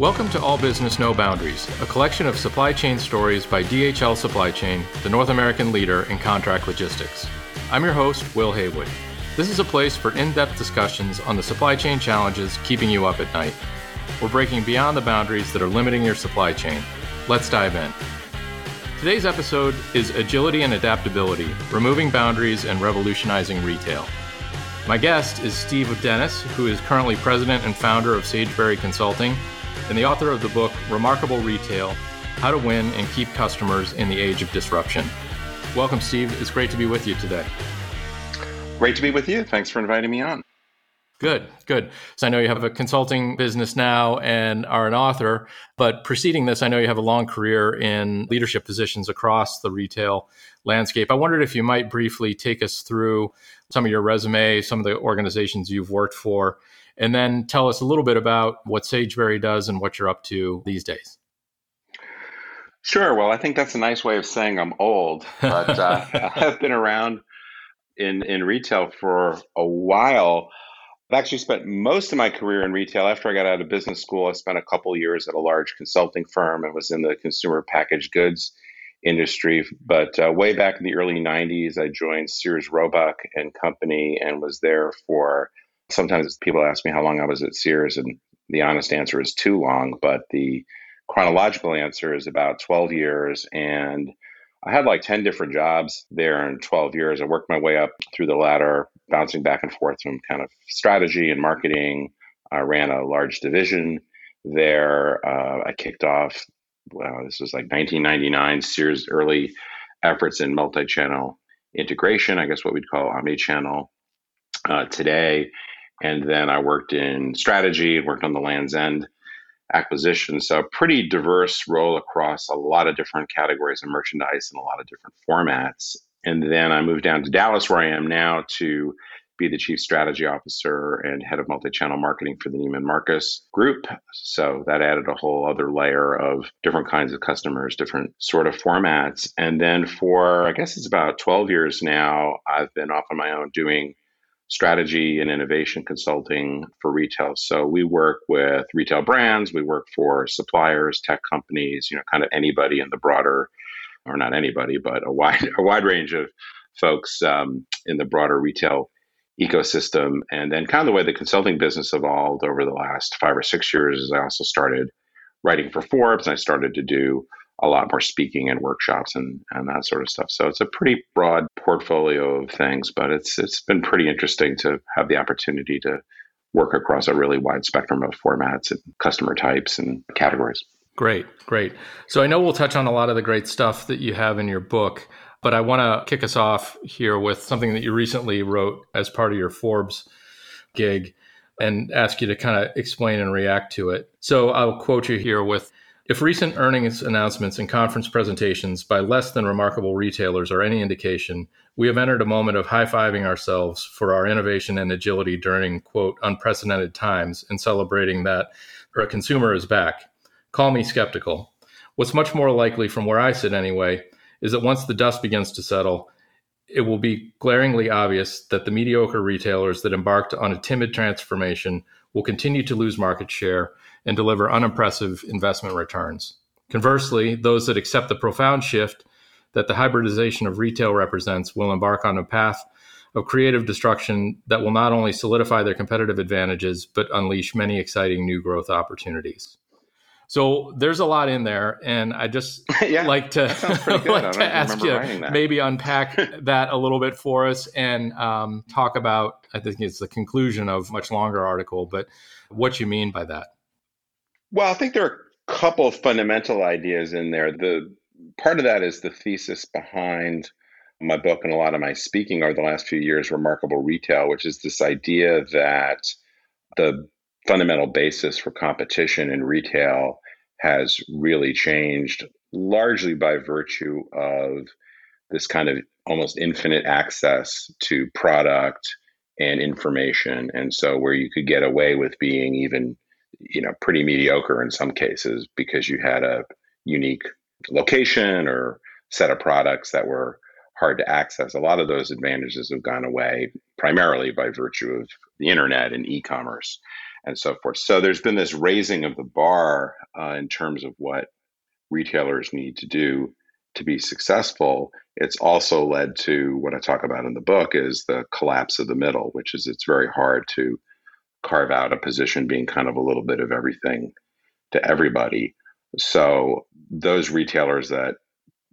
Welcome to All Business No Boundaries, a collection of supply chain stories by DHL Supply Chain, the North American leader in contract logistics. I'm your host, Will Haywood. This is a place for in depth discussions on the supply chain challenges keeping you up at night. We're breaking beyond the boundaries that are limiting your supply chain. Let's dive in. Today's episode is Agility and Adaptability Removing Boundaries and Revolutionizing Retail. My guest is Steve Dennis, who is currently president and founder of Sageberry Consulting and the author of the book Remarkable Retail How to Win and Keep Customers in the Age of Disruption. Welcome, Steve. It's great to be with you today. Great to be with you. Thanks for inviting me on. Good, good. So I know you have a consulting business now and are an author, but preceding this, I know you have a long career in leadership positions across the retail landscape. I wondered if you might briefly take us through some of your resume, some of the organizations you've worked for, and then tell us a little bit about what Sageberry does and what you're up to these days. Sure. Well, I think that's a nice way of saying I'm old, but uh, I've been around in in retail for a while. I've actually spent most of my career in retail. After I got out of business school, I spent a couple years at a large consulting firm and was in the consumer packaged goods industry. But uh, way back in the early 90s, I joined Sears Roebuck and Company and was there for Sometimes people ask me how long I was at Sears, and the honest answer is too long, but the chronological answer is about 12 years. And I had like 10 different jobs there in 12 years. I worked my way up through the ladder, bouncing back and forth from kind of strategy and marketing. I ran a large division there. Uh, I kicked off, well, this was like 1999, Sears' early efforts in multi channel integration, I guess what we'd call omni channel uh, today. And then I worked in strategy and worked on the Lands' End acquisition. So, pretty diverse role across a lot of different categories of merchandise and a lot of different formats. And then I moved down to Dallas, where I am now, to be the chief strategy officer and head of multi-channel marketing for the Neiman Marcus group. So that added a whole other layer of different kinds of customers, different sort of formats. And then for I guess it's about 12 years now, I've been off on my own doing strategy and innovation consulting for retail. So we work with retail brands, we work for suppliers, tech companies, you know, kind of anybody in the broader, or not anybody, but a wide a wide range of folks um, in the broader retail ecosystem. And then kind of the way the consulting business evolved over the last five or six years is I also started writing for Forbes. I started to do a lot more speaking and workshops and, and that sort of stuff. So it's a pretty broad portfolio of things, but it's it's been pretty interesting to have the opportunity to work across a really wide spectrum of formats and customer types and categories. Great, great. So I know we'll touch on a lot of the great stuff that you have in your book, but I want to kick us off here with something that you recently wrote as part of your Forbes gig and ask you to kind of explain and react to it. So I'll quote you here with if recent earnings announcements and conference presentations by less than remarkable retailers are any indication, we have entered a moment of high fiving ourselves for our innovation and agility during, quote, unprecedented times and celebrating that a consumer is back. Call me skeptical. What's much more likely, from where I sit anyway, is that once the dust begins to settle, it will be glaringly obvious that the mediocre retailers that embarked on a timid transformation will continue to lose market share and deliver unimpressive investment returns. Conversely, those that accept the profound shift that the hybridization of retail represents will embark on a path of creative destruction that will not only solidify their competitive advantages, but unleash many exciting new growth opportunities. So there's a lot in there, and I just yeah, like to like to ask you maybe unpack that a little bit for us and um, talk about. I think it's the conclusion of much longer article, but what you mean by that. Well, I think there are a couple of fundamental ideas in there. The part of that is the thesis behind my book and a lot of my speaking over the last few years, Remarkable Retail, which is this idea that the fundamental basis for competition in retail has really changed largely by virtue of this kind of almost infinite access to product and information. And so, where you could get away with being even you know pretty mediocre in some cases because you had a unique location or set of products that were hard to access. A lot of those advantages have gone away primarily by virtue of the internet and e-commerce. And so forth. So there's been this raising of the bar uh, in terms of what retailers need to do to be successful. It's also led to what I talk about in the book is the collapse of the middle, which is it's very hard to carve out a position being kind of a little bit of everything to everybody. So those retailers that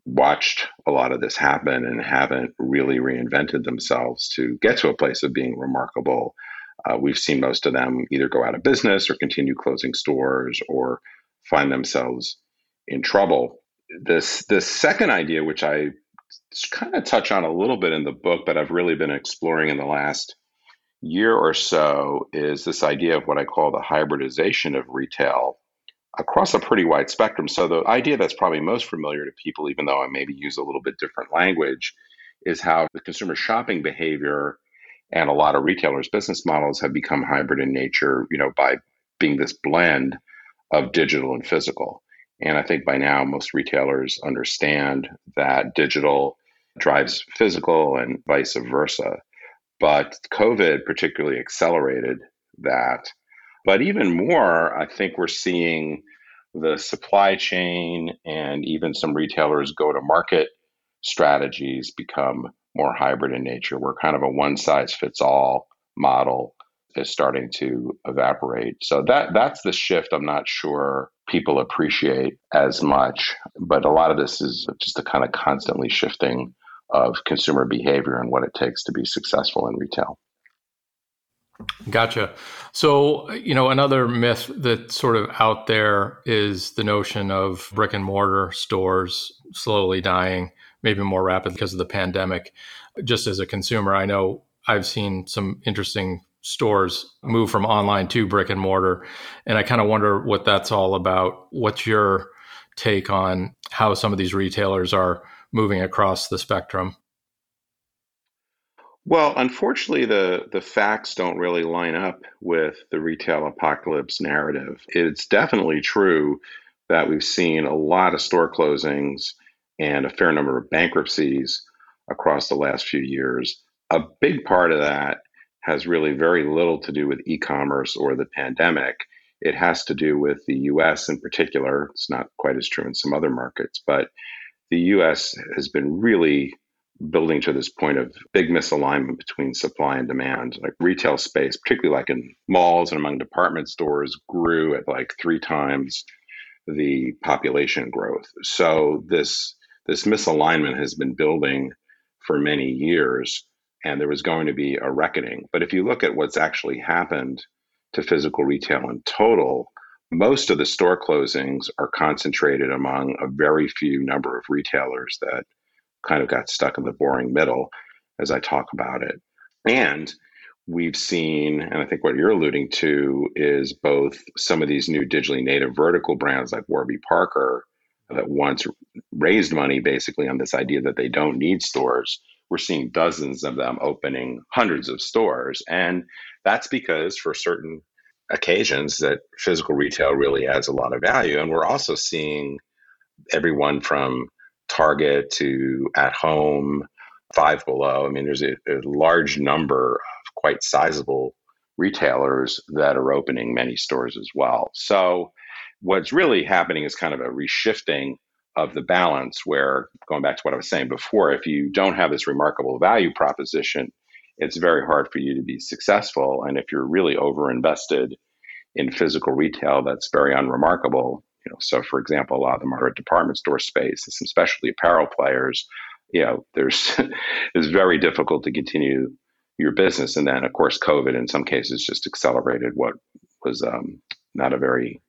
watched a lot of this happen and haven't really reinvented themselves to get to a place of being remarkable. Uh, we've seen most of them either go out of business or continue closing stores or find themselves in trouble. This this second idea, which I kind of touch on a little bit in the book, but I've really been exploring in the last year or so, is this idea of what I call the hybridization of retail across a pretty wide spectrum. So the idea that's probably most familiar to people, even though I maybe use a little bit different language, is how the consumer shopping behavior and a lot of retailers' business models have become hybrid in nature, you know, by being this blend of digital and physical. And I think by now most retailers understand that digital drives physical and vice versa. But COVID particularly accelerated that but even more, I think we're seeing the supply chain and even some retailers go to market strategies become more hybrid in nature, where kind of a one size fits all model is starting to evaporate. So that that's the shift I'm not sure people appreciate as much, but a lot of this is just the kind of constantly shifting of consumer behavior and what it takes to be successful in retail. Gotcha. So, you know, another myth that's sort of out there is the notion of brick and mortar stores slowly dying, maybe more rapid because of the pandemic. Just as a consumer, I know I've seen some interesting stores move from online to brick and mortar. And I kind of wonder what that's all about. What's your take on how some of these retailers are moving across the spectrum? Well, unfortunately, the, the facts don't really line up with the retail apocalypse narrative. It's definitely true that we've seen a lot of store closings and a fair number of bankruptcies across the last few years. A big part of that has really very little to do with e commerce or the pandemic. It has to do with the US in particular. It's not quite as true in some other markets, but the US has been really building to this point of big misalignment between supply and demand. Like retail space, particularly like in malls and among department stores, grew at like three times the population growth. So this this misalignment has been building for many years, and there was going to be a reckoning. But if you look at what's actually happened to physical retail in total, most of the store closings are concentrated among a very few number of retailers that kind of got stuck in the boring middle as I talk about it. And we've seen, and I think what you're alluding to is both some of these new digitally native vertical brands like Warby Parker that once raised money basically on this idea that they don't need stores. We're seeing dozens of them opening hundreds of stores. And that's because for certain occasions that physical retail really adds a lot of value. And we're also seeing everyone from Target to at home, Five Below. I mean, there's a, a large number of quite sizable retailers that are opening many stores as well. So, what's really happening is kind of a reshifting of the balance where, going back to what I was saying before, if you don't have this remarkable value proposition, it's very hard for you to be successful. And if you're really over invested in physical retail, that's very unremarkable. You know, so for example, a lot of them are department store space and some specialty apparel players. You know, there's it's very difficult to continue your business, and then of course, COVID in some cases just accelerated what was um, not a very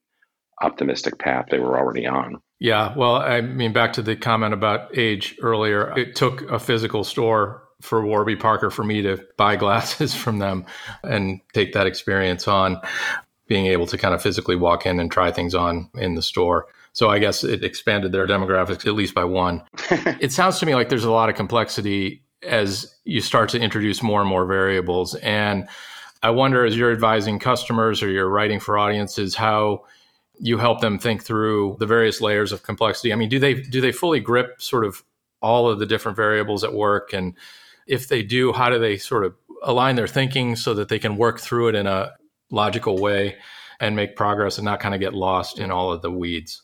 optimistic path they were already on. Yeah, well, I mean, back to the comment about age earlier, it took a physical store for Warby Parker for me to buy glasses from them and take that experience on being able to kind of physically walk in and try things on in the store. So I guess it expanded their demographics at least by one. it sounds to me like there's a lot of complexity as you start to introduce more and more variables. And I wonder, as you're advising customers or you're writing for audiences, how you help them think through the various layers of complexity. I mean, do they do they fully grip sort of all of the different variables at work? And if they do, how do they sort of align their thinking so that they can work through it in a logical way and make progress and not kind of get lost in all of the weeds?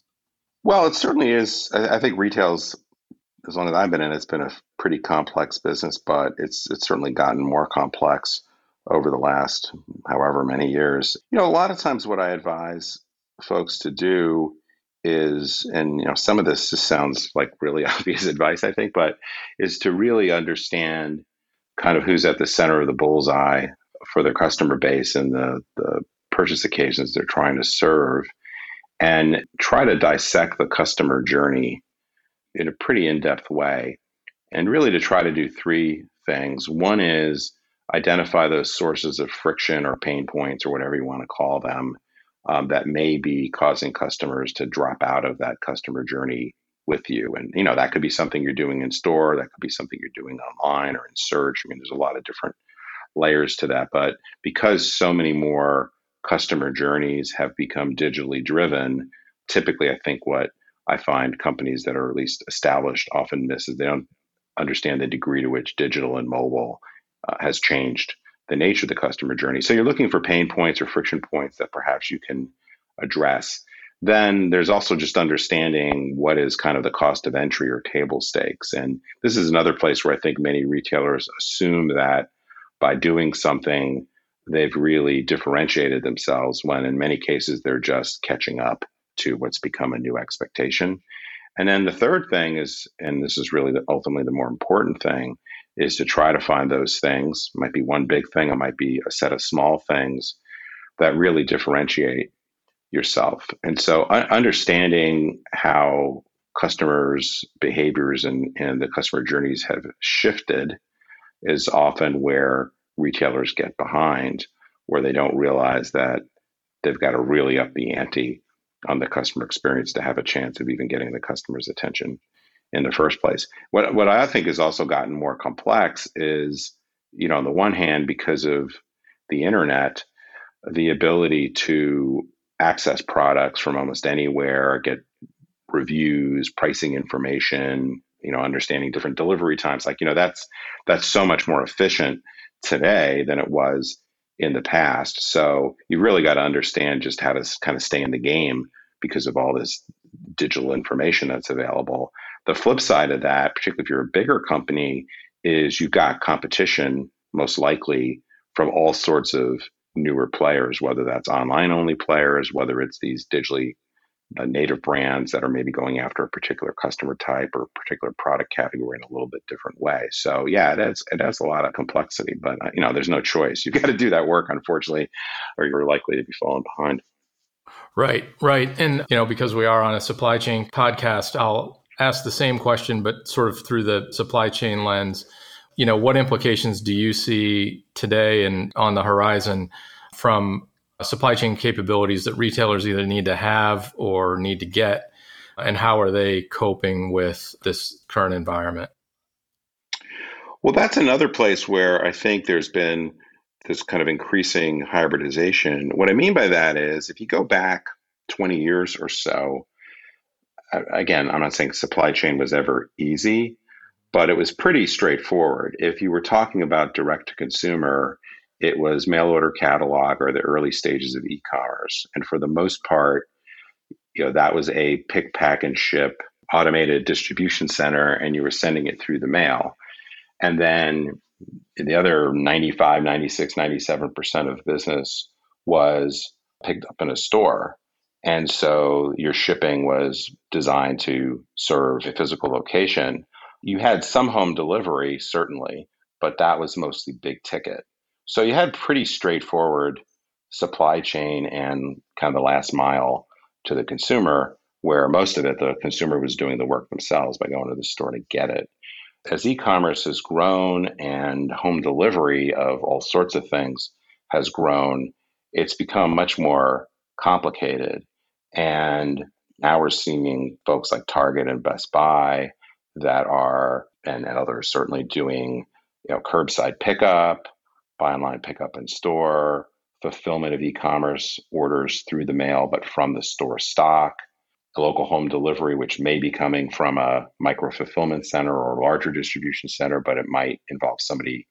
Well, it certainly is. I think retail's as long as I've been in, it's been a pretty complex business, but it's it's certainly gotten more complex over the last however many years. You know, a lot of times what I advise folks to do is, and you know, some of this just sounds like really obvious advice, I think, but is to really understand kind of who's at the center of the bullseye for their customer base and the, the purchase occasions they're trying to serve and try to dissect the customer journey in a pretty in-depth way and really to try to do three things. One is identify those sources of friction or pain points or whatever you want to call them um, that may be causing customers to drop out of that customer journey with you. And you know that could be something you're doing in store that could be something you're doing online or in search. I mean there's a lot of different layers to that. But because so many more customer journeys have become digitally driven typically i think what I find companies that are at least established often miss is they don't understand the degree to which digital and mobile uh, has changed the nature of the customer journey. So you're looking for pain points or friction points that perhaps you can address. Then there's also just understanding what is kind of the cost of entry or table stakes. And this is another place where I think many retailers assume that by doing something, they've really differentiated themselves when in many cases they're just catching up to what's become a new expectation. And then the third thing is, and this is really the, ultimately the more important thing, is to try to find those things. It might be one big thing, it might be a set of small things that really differentiate yourself. And so, understanding how customers' behaviors and, and the customer journeys have shifted is often where retailers get behind, where they don't realize that they've got to really up the ante on the customer experience to have a chance of even getting the customer's attention in the first place. What what I think has also gotten more complex is, you know, on the one hand, because of the internet, the ability to access products from almost anywhere, get reviews, pricing information, you know, understanding different delivery times, like, you know, that's that's so much more efficient today than it was in the past. So you really got to understand just how to kind of stay in the game because of all this digital information that's available. The flip side of that, particularly if you're a bigger company, is you've got competition most likely from all sorts of newer players, whether that's online only players, whether it's these digitally uh, native brands that are maybe going after a particular customer type or particular product category in a little bit different way. So yeah, it has it has a lot of complexity, but uh, you know, there's no choice. You've got to do that work, unfortunately, or you're likely to be falling behind. Right, right, and you know, because we are on a supply chain podcast, I'll ask the same question, but sort of through the supply chain lens. You know, what implications do you see today and on the horizon from supply chain capabilities that retailers either need to have or need to get? And how are they coping with this current environment? Well, that's another place where I think there's been this kind of increasing hybridization. What I mean by that is if you go back 20 years or so, again, I'm not saying supply chain was ever easy, but it was pretty straightforward. If you were talking about direct to consumer, it was mail order catalog or the early stages of e-commerce. And for the most part, you know, that was a pick, pack, and ship automated distribution center, and you were sending it through the mail. And then the other 95, 96, 97% of business was picked up in a store. And so your shipping was designed to serve a physical location. You had some home delivery, certainly, but that was mostly big ticket. So you had pretty straightforward supply chain and kind of the last mile to the consumer, where most of it, the consumer was doing the work themselves by going to the store to get it. As e commerce has grown and home delivery of all sorts of things has grown, it's become much more complicated. And now we're seeing folks like Target and Best Buy that are, and, and others certainly doing, you know, curbside pickup, buy online, pick up in store, fulfillment of e-commerce orders through the mail, but from the store stock, local home delivery, which may be coming from a micro fulfillment center or larger distribution center, but it might involve somebody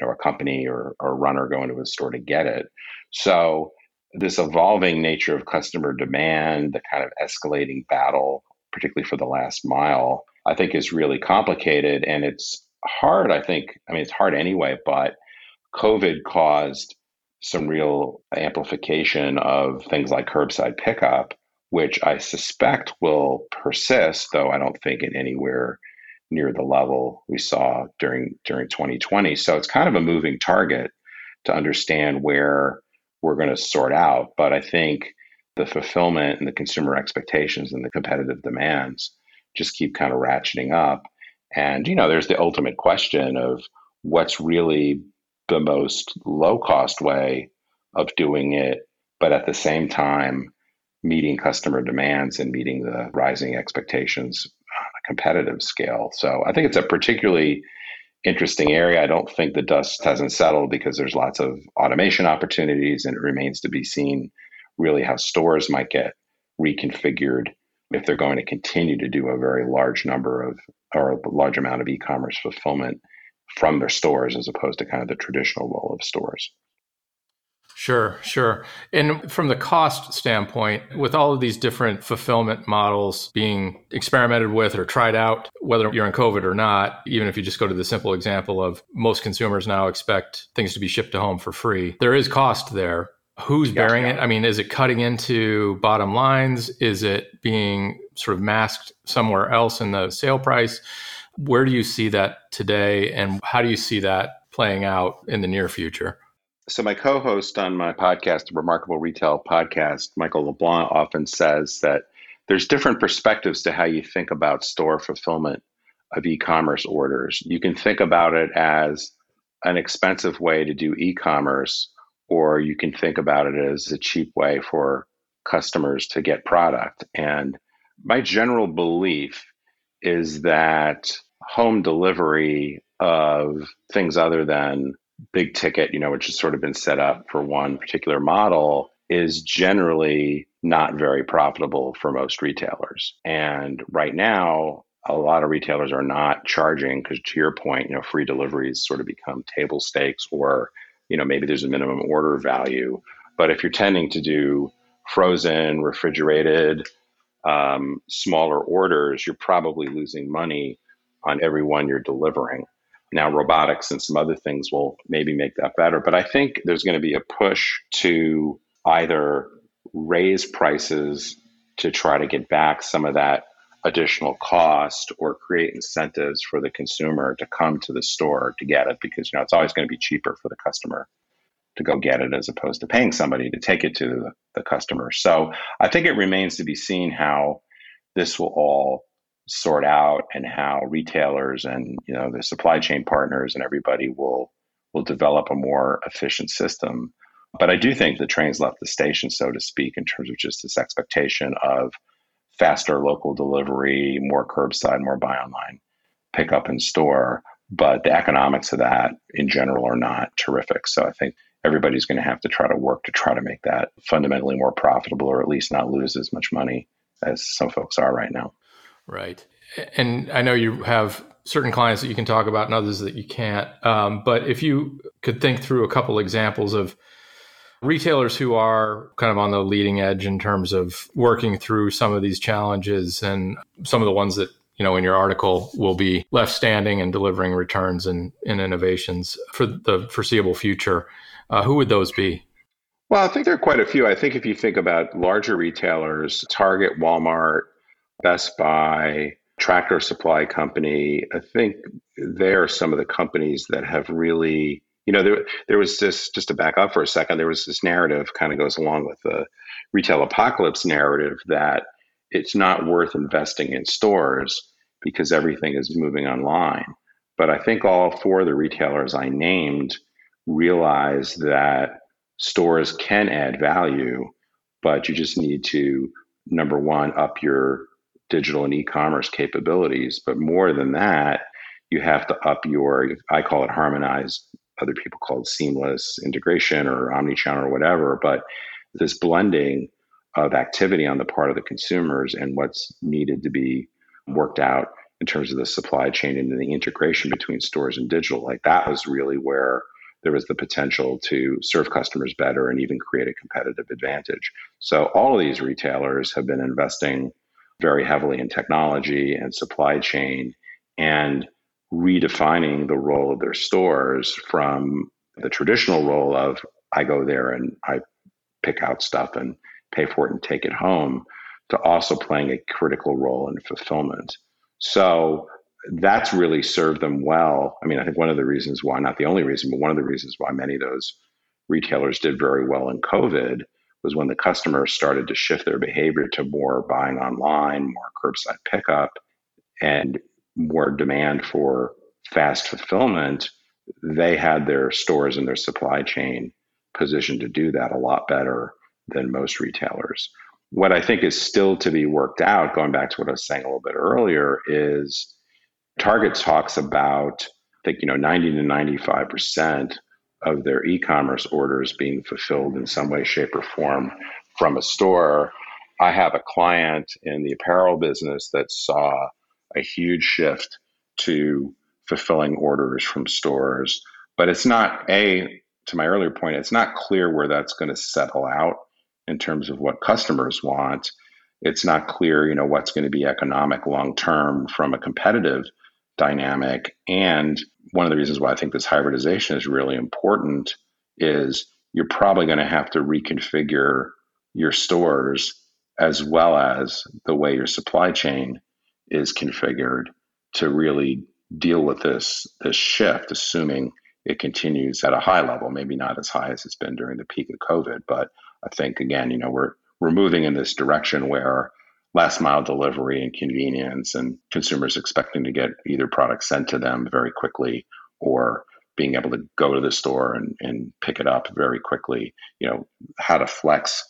you know a company or, or a runner going to a store to get it. So this evolving nature of customer demand, the kind of escalating battle, particularly for the last mile, I think is really complicated and it's hard. I think, I mean, it's hard anyway, but COVID caused some real amplification of things like curbside pickup, which I suspect will persist, though I don't think in anywhere near the level we saw during during 2020. So it's kind of a moving target to understand where we're going to sort out. But I think the fulfillment and the consumer expectations and the competitive demands just keep kind of ratcheting up. And, you know, there's the ultimate question of what's really the most low cost way of doing it, but at the same time, meeting customer demands and meeting the rising expectations on a competitive scale. So I think it's a particularly interesting area. I don't think the dust hasn't settled because there's lots of automation opportunities, and it remains to be seen really how stores might get reconfigured if they're going to continue to do a very large number of or a large amount of e-commerce fulfillment from their stores as opposed to kind of the traditional role of stores. Sure, sure. And from the cost standpoint, with all of these different fulfillment models being experimented with or tried out, whether you're in COVID or not, even if you just go to the simple example of most consumers now expect things to be shipped to home for free, there is cost there. Who's bearing it? I mean, is it cutting into bottom lines? Is it being sort of masked somewhere else in the sale price? Where do you see that today, and how do you see that playing out in the near future? So, my co host on my podcast, the Remarkable Retail podcast, Michael LeBlanc, often says that there's different perspectives to how you think about store fulfillment of e commerce orders. You can think about it as an expensive way to do e commerce, or you can think about it as a cheap way for customers to get product. And my general belief is that home delivery of things other than big ticket, you know, which has sort of been set up for one particular model, is generally not very profitable for most retailers. And right now, a lot of retailers are not charging because, to your point, you know, free deliveries sort of become table stakes, or you know, maybe there's a minimum order value. But if you're tending to do frozen, refrigerated, um, smaller orders, you're probably losing money on every one you're delivering. Now, robotics and some other things will maybe make that better. But I think there's going to be a push to either raise prices to try to get back some of that additional cost or create incentives for the consumer to come to the store to get it because you know it's always going to be cheaper for the customer to go get it as opposed to paying somebody to take it to the, the customer. So I think it remains to be seen how this will all sort out and how retailers and you know the supply chain partners and everybody will will develop a more efficient system. But I do think the train's left the station, so to speak, in terms of just this expectation of faster local delivery, more curbside, more buy online, pick up in store. But the economics of that in general are not terrific. So I think everybody's going to have to try to work to try to make that fundamentally more profitable or at least not lose as much money as some folks are right now. Right. And I know you have certain clients that you can talk about and others that you can't. Um, but if you could think through a couple examples of retailers who are kind of on the leading edge in terms of working through some of these challenges and some of the ones that you know in your article will be left standing and delivering returns and, and innovations for the foreseeable future uh, who would those be well i think there are quite a few i think if you think about larger retailers target walmart best buy tractor supply company i think they are some of the companies that have really you know, there there was this just to back up for a second. There was this narrative kind of goes along with the retail apocalypse narrative that it's not worth investing in stores because everything is moving online. But I think all four of the retailers I named realize that stores can add value, but you just need to number one up your digital and e-commerce capabilities. But more than that, you have to up your I call it harmonized other people call it seamless integration or omni-channel or whatever. But this blending of activity on the part of the consumers and what's needed to be worked out in terms of the supply chain and the integration between stores and digital. Like that was really where there was the potential to serve customers better and even create a competitive advantage. So all of these retailers have been investing very heavily in technology and supply chain and redefining the role of their stores from the traditional role of I go there and I pick out stuff and pay for it and take it home to also playing a critical role in fulfillment. So that's really served them well. I mean, I think one of the reasons why, not the only reason, but one of the reasons why many of those retailers did very well in COVID was when the customers started to shift their behavior to more buying online, more curbside pickup, and more demand for fast fulfillment. They had their stores and their supply chain positioned to do that a lot better than most retailers. What I think is still to be worked out, going back to what I was saying a little bit earlier, is Target talks about, I think, you know, 90 to 95% of their e commerce orders being fulfilled in some way, shape, or form from a store. I have a client in the apparel business that saw a huge shift to fulfilling orders from stores. But it's not a, to my earlier point, it's not clear where that's going to settle out in terms of what customers want. It's not clear, you know, what's going to be economic long term from a competitive dynamic. And one of the reasons why I think this hybridization is really important is you're probably going to have to reconfigure your stores as well as the way your supply chain is configured to really deal with this this shift assuming it continues at a high level maybe not as high as it's been during the peak of covid but i think again you know we're we're moving in this direction where last mile delivery and convenience and consumers expecting to get either product sent to them very quickly or being able to go to the store and, and pick it up very quickly. You know how to flex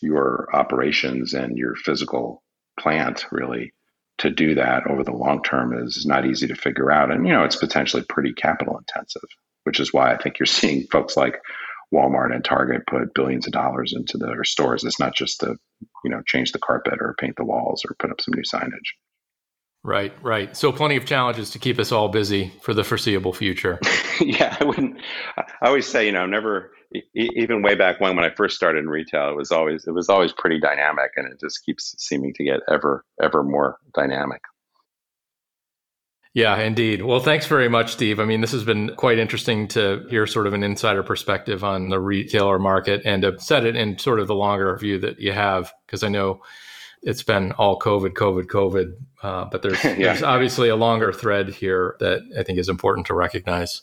your operations and your physical plant really to do that over the long term is not easy to figure out. And you know it's potentially pretty capital intensive which is why i think you're seeing folks like Walmart and Target put billions of dollars into their stores. It's not just to, you know, change the carpet or paint the walls or put up some new signage. Right, right. So plenty of challenges to keep us all busy for the foreseeable future. yeah, I wouldn't. I always say, you know, never. Even way back when, when I first started in retail, it was always it was always pretty dynamic, and it just keeps seeming to get ever ever more dynamic. Yeah, indeed. Well, thanks very much, Steve. I mean, this has been quite interesting to hear sort of an insider perspective on the retailer market and to set it in sort of the longer view that you have, because I know it's been all COVID, COVID, COVID, uh, but there's, yeah. there's obviously a longer thread here that I think is important to recognize.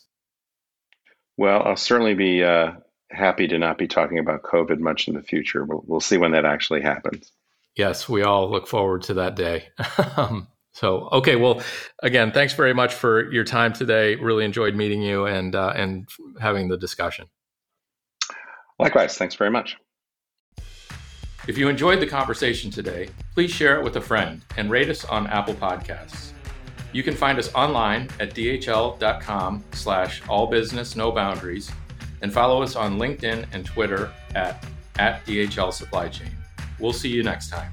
Well, I'll certainly be uh, happy to not be talking about COVID much in the future. We'll, we'll see when that actually happens. Yes, we all look forward to that day. So, okay, well, again, thanks very much for your time today. Really enjoyed meeting you and uh, and having the discussion. Likewise, thanks very much. If you enjoyed the conversation today, please share it with a friend and rate us on Apple Podcasts. You can find us online at dhl.com slash all business no boundaries and follow us on LinkedIn and Twitter at, at DHL Supply Chain. We'll see you next time.